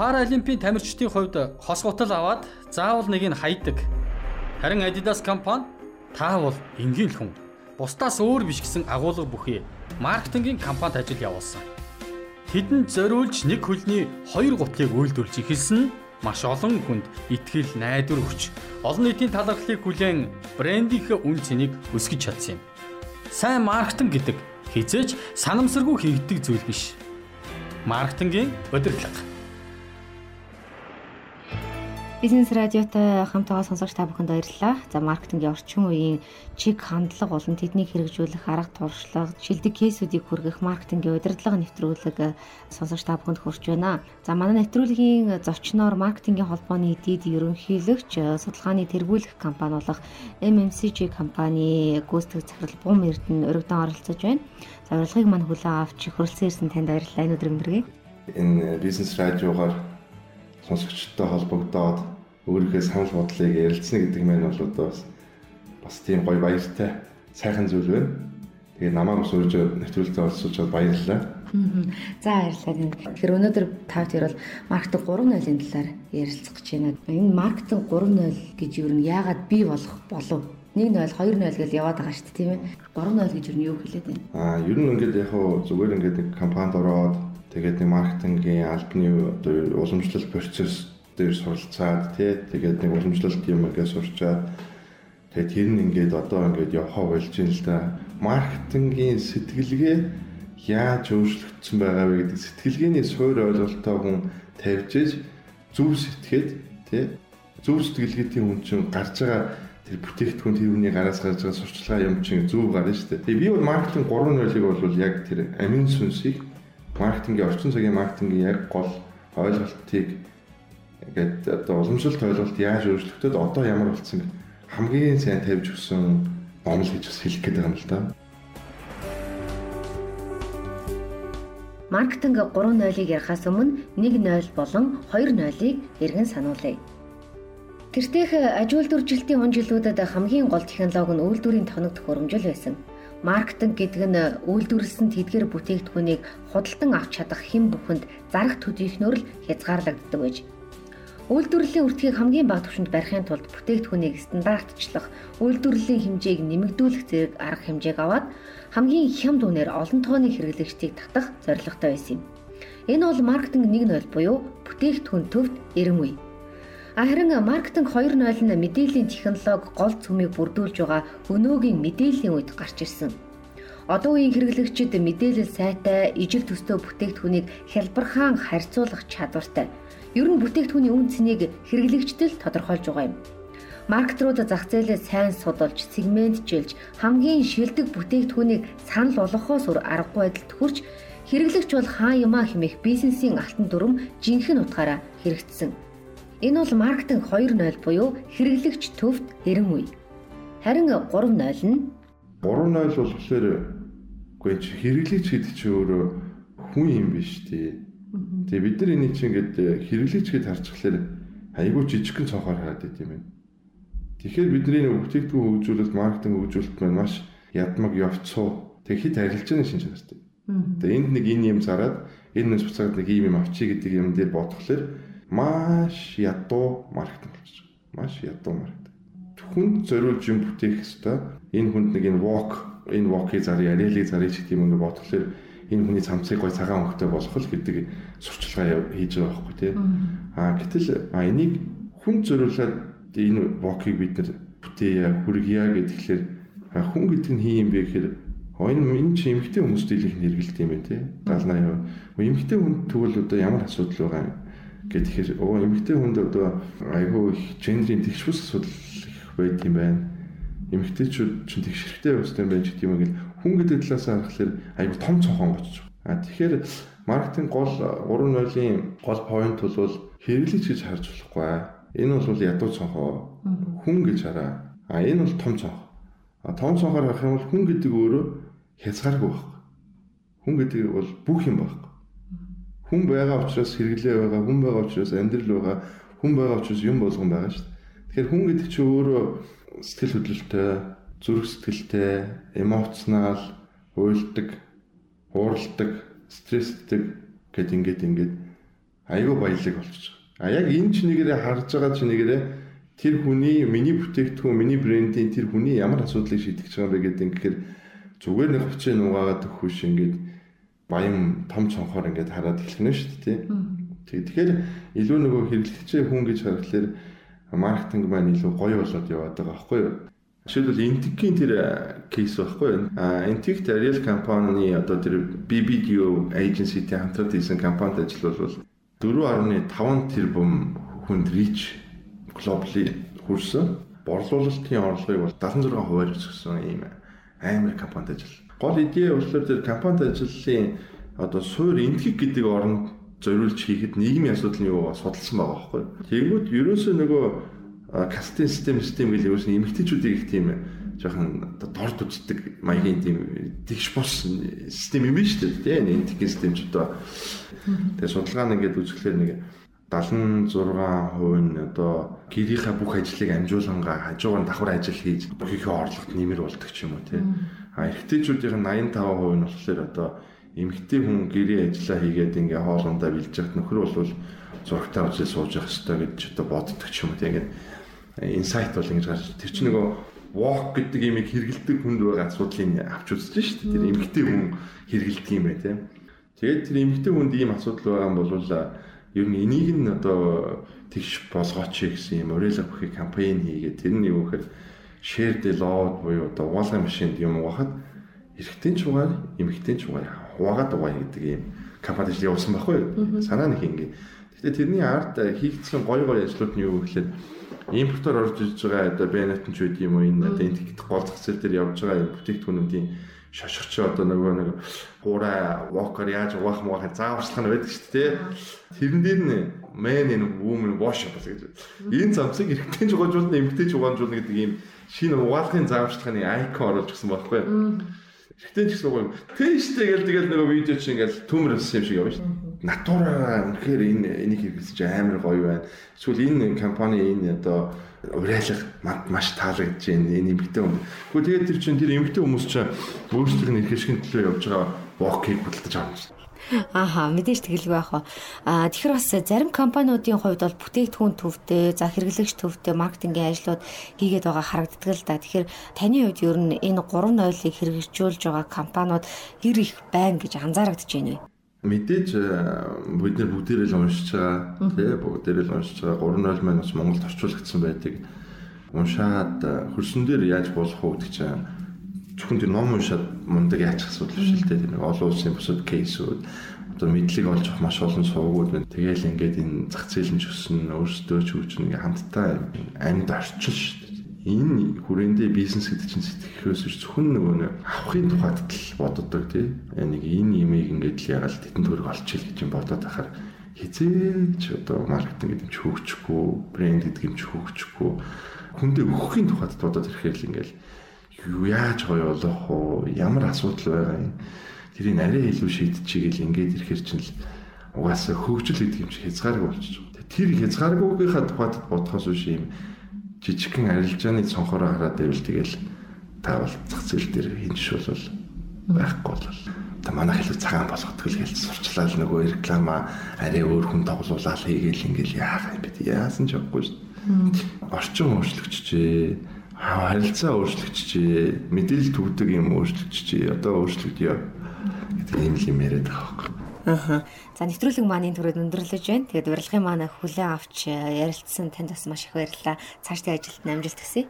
Паралимпийн тамирчдын хувьд хос гутал аваад заавал нэг нь хайдаг. Харин Adidas компани та бол энгийн хүн. Бусдаас өөр биш гэсэн агуулга бүхий маркетингийн компанид ажил явуулсан. Тэдэнд зориулж нэг хөлний хоёр гутлыг үйлдвэрлэж эхэлсэн нь маш олон хүнд итгэл найдвар өгч олон нийтийн талархлыг хүлээн брендийнхээ үн цэнийг өсгөж чадсан юм. Сайн маркетинг гэдэг хизээч санамсаргүй хийгддэг зүйл биш. Маркетингийн удирдлага Бизнес радиотой хамтдаа сонсогч та бүхэнд баярлалаа. За маркетингийн орчин үеийн чиг хандлага болон тэднийг хэрэгжүүлэх арга туршлага, шилдэг кейсүүдийг хүргэх маркетингийн удирдлага нэвтрүүлэг сонсогч та бүхэнд хүрч байна. За манай нэвтрүүлгийн зочноор маркетингийн холбооны дид ерөнхийлөгч, судалгааны тэргүүлэх компани болох MMCG компани гүйцэтгэх захирал Бум Эрдэнэ өргөдөн оролцож байна. За урилгыг мань хүлээн авч хөрөлцөн ирсэн танд баярлалаа. Энэ өдөр мэндэргий. Энэ бизнес радиогоор сонсогчтой холбогдоод өөрийнхөө санал бодлыг ярилцсан гэдэг маань бол одоо бас бас тийм гоё баяртай сайхан зүйл байна. Тэгээ намайг бас өөржөө нэвтрүүлэлтэд оролцуулж байгаад баярлалаа. За баярлалаа. Тэгэхээр өнөөдөр та хоёр бол маркетинг 3.0-ийн талаар ярилцах гэж байна. Энэ маркетинг 3.0 гэж юу нь яагаад бий болох болов? 1.0 2.0 гэж яваад байгаа шүү дээ тийм ээ. 3.0 гэж юу хэлээд байна? Аа, ер нь ингээд яг хуу зүгээр ингээд нэг компанид ороод Тэгээд нэг маркетингийн албаны одоо уламжлалт процесс дээр суралцаад тий тэгээд нэг уламжлалт юм ингээд сурчаад тэгээд тэр нь ингээд одоо ингээд явхаа болж байна л да. Маркетингийн сэтгэлгээ яаж өөрчлөгдсөн байгаа вэ гэдэг сэтгэлгээний суур ойлголтоо хүн тавьж иж зөв сэтгэхэд тий зөв сэтгэлгээтэй хүн чинь гарч байгаа тэр бүтээгдэхүүн тэр хүний гараас гарч байгаа сурчлагаа юм чинь зөв гарна шүү дээ. Тэгээ би бол маркетинг 3.0-ыг бол яг тэр амин сүнсийг маркетингийн орчин цагийн маркетингийн яг гол ойлголтыг ингээд одоо уламжлалт ойлголт яаж өөрчлөгдөд одоо ямар болсон хамгийн сайн тавьж өгсөн номл гэж бас хэлэх гээд байгаа юм л да. Маркетинг 3.0-ыг ярихаас өмнө 1.0 болон 2.0-ыг эргэн сануулъя. Тэртех аж үйлдвэржилтийн он жилүүдэд хамгийн гол технологи нь үйлдвэрийн тоног төхөөрөмжөл байсан. Маркетинг гэдэг нь үйлдвэрлэсэн тэдгэр бүтээгдэхүүнийг худалдан авч чадах хэн бүхэнд зарах төдийхнөр л хязгаарлагддаг байж. Үйлдвэрлэлийн үртгийг хамгийн бага түвшинд барихын тулд бүтээгдэхүүнийг стандартчлах, үйлдвэрлэлийн хэмжээг нэмэгдүүлэх зэрэг арга хэмжээг аваад хамгийн хямд үнээр олон тооны хэрэглэгчдийг татах зорилготой байсан юм. Энэ бол маркетинг 1.0 буюу бүтээгдэхүүн төвд эрэм үе. Харин маркетинг 2.0 нь мэдээллийн технологи гол цөмийг бүрдүүлж байгаа өнөөгийн мэдээллийн үед гарч ирсэн. Одоо үеийн хэрэглэгчид мэдээлэл сайтай, ижил төстэй бүтээгдэхүүнийг хялбархан харьцуулах чадвартай. Ер нь бүтээгдэхүүний үн цэнийг хэрэглэгчдэл тодорхойлж байгаа юм. Маркетрууд зах зээлээ сайн судалж, сегментжилж, хамгийн шилдэг бүтээгдэхүүнийг санал болгохоос өөр аргагүй байдалд хүрч хэрэглэгч бол хаа юмаа хэмээх бизнесийн алтан дүрм жинхэнэ утгаараа хэрэгжсэн. Энэ бол маркетинг 2.0 буюу хэрэглэгч төвд эрэм үе. Харин 3.0 нь 3.0 болохоор үгүй чи хэрэглэгч гэдэг чи өөрөө хүн юм биш тий. Тэгээ бид нар энийг чи ингээд хэрэглэгч гэд харчихлаар айгүй жижигхэн цонхоор хараад байт юм байна. Тэгэхээр бидний бүтээгдэхүүн хөгжүүлэлт, маркетинг хөгжүүлэлт маань маш ядмаг явцуу тэг хит арилж байгаа шинж чанартай. Тэгээ энд нэг энэ юм зараад энэ нэс буцаад нэг ийм юм авчи гэдэг юм дээр бодглохлоор маш ядуу маркетинг болж байгаа. Маш ядуу маркетинг. Хүнд зориулж юм бүтээх хэвээр энэ хүнд нэг энэ walk энэ walk-ийг зарыг арилыг зарыг ч гэдэг юм уу бодглохлоор энэ хүний цамцыг гой цагаан өнгөтэй болох л гэдэг сурчлагаа хийж байгаа байхгүй тий. Аа гэтэл а энийг хүн зориулаад энэ walk-ийг бид нар бүтээе хүргье гэхэлэр хүн гэдэг нь хин юм бэ гэхээр энэ энэ чи эмгтэй хүмүүст дийлэх хэрэгэлт юм байна тий. 70 80%. Эмгтэй хүн тэгвэл одоо ямар асуудал байгаа юм? Гэхээр оо эмэгтэй хүнд одоо айгүй их гендрийн тэгш бус асуудал их байт юм байна. Эмэгтэйчүүд чинь тэгш хэрэгтэй байстай юм байна гэдэг юм гэл хүн гэдэг талаас харахад айгүй том цонхон очиж байгаа. А тэгэхээр маркетинг гол 3.0-ийн гол point бол хэрэглэгч гэж харж болохгүй. Энэ бол ядуу цонхоо. Хүн гэж хараа. А энэ бол том цонхоо. А том цонхоор харах юм бол хүн гэдэг өөрөө хязгааргүй байхгүй. Хүн гэдэг бол бүх юм байхгүй Хүн байгаа учраас хэрэглээ байгаа, хүн байгаа учраас амьдрал байгаа, хүн байгаа учраас юм болгон байгаа шүү дээ. Тэгэхээр хүн гэдэг чинь өөрөө сэтгэл хөдлөлтөй, зүрх сэтгэлтэй, эмоцнал, уйлдаг, хууралдаг, стресстэй гэд ингээд ингээд айгүй баялаг болчих. А яг энэ ч нэгээрээ харж байгаа ч нэгээрээ тэр хүний миний бүтээгдэхүүн, миний брендийн тэр хүний ямар асуудлыг шийдэж байгаа юм бэ гэдэг ингээд зүгээр нэг хүчээ нугаагаад өгөх биш ингээд баян том цонхоор ингээд хараад эхлэх нь шүү дээ. Тэгэхээр илүү нөгөө хэрэглэгчээ хүн гэж харахаар маркетинг маань илүү гоё болоод яваад байгаа байхгүй юу? Жишээлбэл Intic-ийн тэр кейс байхгүй юу? А Intic Real компани одоо тэр BBDO agency-тэй хамтраад хийсэн компанид ажиллавал 4.5 тэрбум хүнд reach globally хүрсэн. Борлуулалтын орлогыг бол 76 хувиар өсгсөн ийм амар компанид ажил. Гол идея болохоор тэр компанид ажиллалын одоо суур энтхэг гэдэг оронд зориулж хийхэд нийгмийн асуудал нь юу судалсан байгаа байхгүй. Тэгмүүд ерөөсөө нөгөө кастинг систем систем гэж ерөөсөө эмгтээчүүдийг их тийм жоохон дорд үздэг маягийн тийм тэгш бус систем юм биш үү тийм энтхэг систем ч одоо Тэгээ судалгаа нь ингээд үзэхлээр нэг 76% нь одоо гэрийнхаа бүх ажлыг амжуулангаа хажуугаар давхар ажил хийж бүхийнхээ орлогот нэмэр болдог ч юм уу тий. А эрэгтэйчүүдийн 85% нь болохоор одоо эмэгтэй хүн гэрийн ажиллаа хийгээд ингээ хоолундаа бэлж яхад нөхөр бол зурагтаа үзэл сууж явах хэрэгтэй гэж одоо боддог ч юм уу тий. Ингээд инсайт бол ингэж гарч тэр чинь нөгөө walk гэдэг имийг хэрэгэлдэг хүнд байгаа асуудлыг авч үзэж шүү дээ. Тэр эмэгтэй хүн хэрэгэлдэг юм байна тий. Тэгээд тэр эмэгтэй хүнд ийм асуудал байгаа юм бол ер нь энийг нь одоо тэгш болгооч гэсэн юм уриалга бүхий кампань хийгээд тэр нь юу гэхээр share the load буюу одоо угаалгын машинд юм угаахад эрэгтэй ч угаана, эмэгтэй ч угаана. Хуваагаад угаая гэдэг ийм компани ажил явуулсан байхгүй юу? Санаа нэг ингэ. Гэхдээ тэрний арт хийгдсэн гой гой ажлууд нь юу гэхээр импортоор орж иж байгаа одоо Бенетон ч үгүй юм уу энэ одоо энэ гол зах зээл дээр явж байгаа бүтээгдэхүүнүүдийн шошгоч одоо нөгөө нэг хураа walker яаж угаах муухай зааварчлах нь байдаг шүү дээ. Тэрэн дээр нь man and woman wash гэж. Энэ замцыг эрэгтэй жугаажуулна эмэгтэй жугаажуулна гэдэг ийм шинэ угаалгын зааварчлагын icon оруулж гисэн байхгүй. Эрэгтэй ч гэсэн гоё. Тэштэй гэл тэгэл нөгөө видео чинь ингээл төмөр өссөн юм шиг явна шүү дээ. Натура үнэхээр энэ энийг хэрэглэж амар гоё байна. Эсвэл энэ компани энэ одоо уриалга манд маш таалагдж байна энэ эмгтэн хүн. Гэхдээ тэгээд тэр чинь тэр эмгтэн хүмүүс чинь өөрсдөө нь ихэшгэн төлөө явж байгаа вокийг худалдаж авна шүү. Ааха мэдээж тэгэлгүй яах вэ? Аа тэгэхээр бас зарим компаниудын хувьд бол бүтээгдэхүүн төвтэй, за хэрэглэгч төвтэй маркетингийн ажлууд хийгээд байгаа харагддаг л да. Тэгэхээр таны хувьд ер нь энэ гурван нойлыг хэрэгжүүлж байгаа компаниуд хэр их байна гэж анзаарэгдэж байна вэ? Мэдээж бид нар бүгдээрээ л уншиж байгаа тий бүгдээрээ л уншиж байгаа 3.0 маань бас Монголд орчуулагдсан байдаг. Уншаад хөрсөн дээр яаж болох вэ гэдэг чинь зөвхөн тэр ном уншаад мундаг яачих асуудал биш л дээ. Тэр нэг олон улсын бусад кейсүүд одоо мэдлэг олж авах маш олон сувгууд байна. Тэгээл ингээд энэ зах зээл нь ч өснө, өөрсдөө ч хөгжнө ингээ хамтдаа амьд орчил шүү дээ энэ хүрээндээ бизнес гэдэг чинь сэтгэхөөс зөвхөн нөгөө нэг авахын тухайд л боддог тий. Нэг энэ имийг ингээд л ягаал тетэн төгрөг олчих гэж юм бодоод ахаар хизээч одоо маркетинг гэдэг юм чи хөгжихгүй, брэнд гэдэг юм чи хөгжихгүй хүндээ өгөхийн тухайд бодоод ирэхээр л ингээд юу яаж гоё болох вэ? Ямар асуудал байгаа юм? Тэрийг арай илүү шийдчихийгэл ингээд ирэхээр чинь л угаасаа хөгжил гэдэг юм чи хязгааргүй болчихж байгаа. Тэр хязгааргүйгийнхаа тухайд бодохоос биш юм жижигхэн арилжааны цонхороо хараад байвал тэгэл та бол зах зээл дээр хинж бол байхгүй бол та манайх илүү цагаан болгодог л гэж сурчлаа л нөгөө реклама арай өөр хүн тоглуулаад хийгээл ингээл яах юм бэ яасан ч явахгүй шүү дээ. Орчин өөрчлөгдөжээ. Харилцаа өөрчлөгдөжээ. Мэдээлэл төвдөг юм өөрчлөгдөжээ. Одоо өөрчлөгдөё гэдэг ийм л юм яриад байгаа байхгүй. Аа. За нэвтрүүлэг маань энэ төрөд өндөрлөж байна. Тэгээд урилгын маань хүлээн авч э, ярилцсан танд бас маш их баярлалаа. Цаашдын ажилд амжилт хүсье.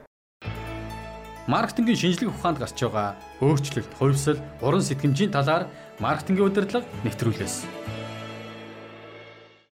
Маркетингийн шинжлэх ухаанд гарч байгаа өөрчлөлт, хувьсэл, уран сэтгэмжийн талаар маркетингийн удирдлага нэвтрүүлээс.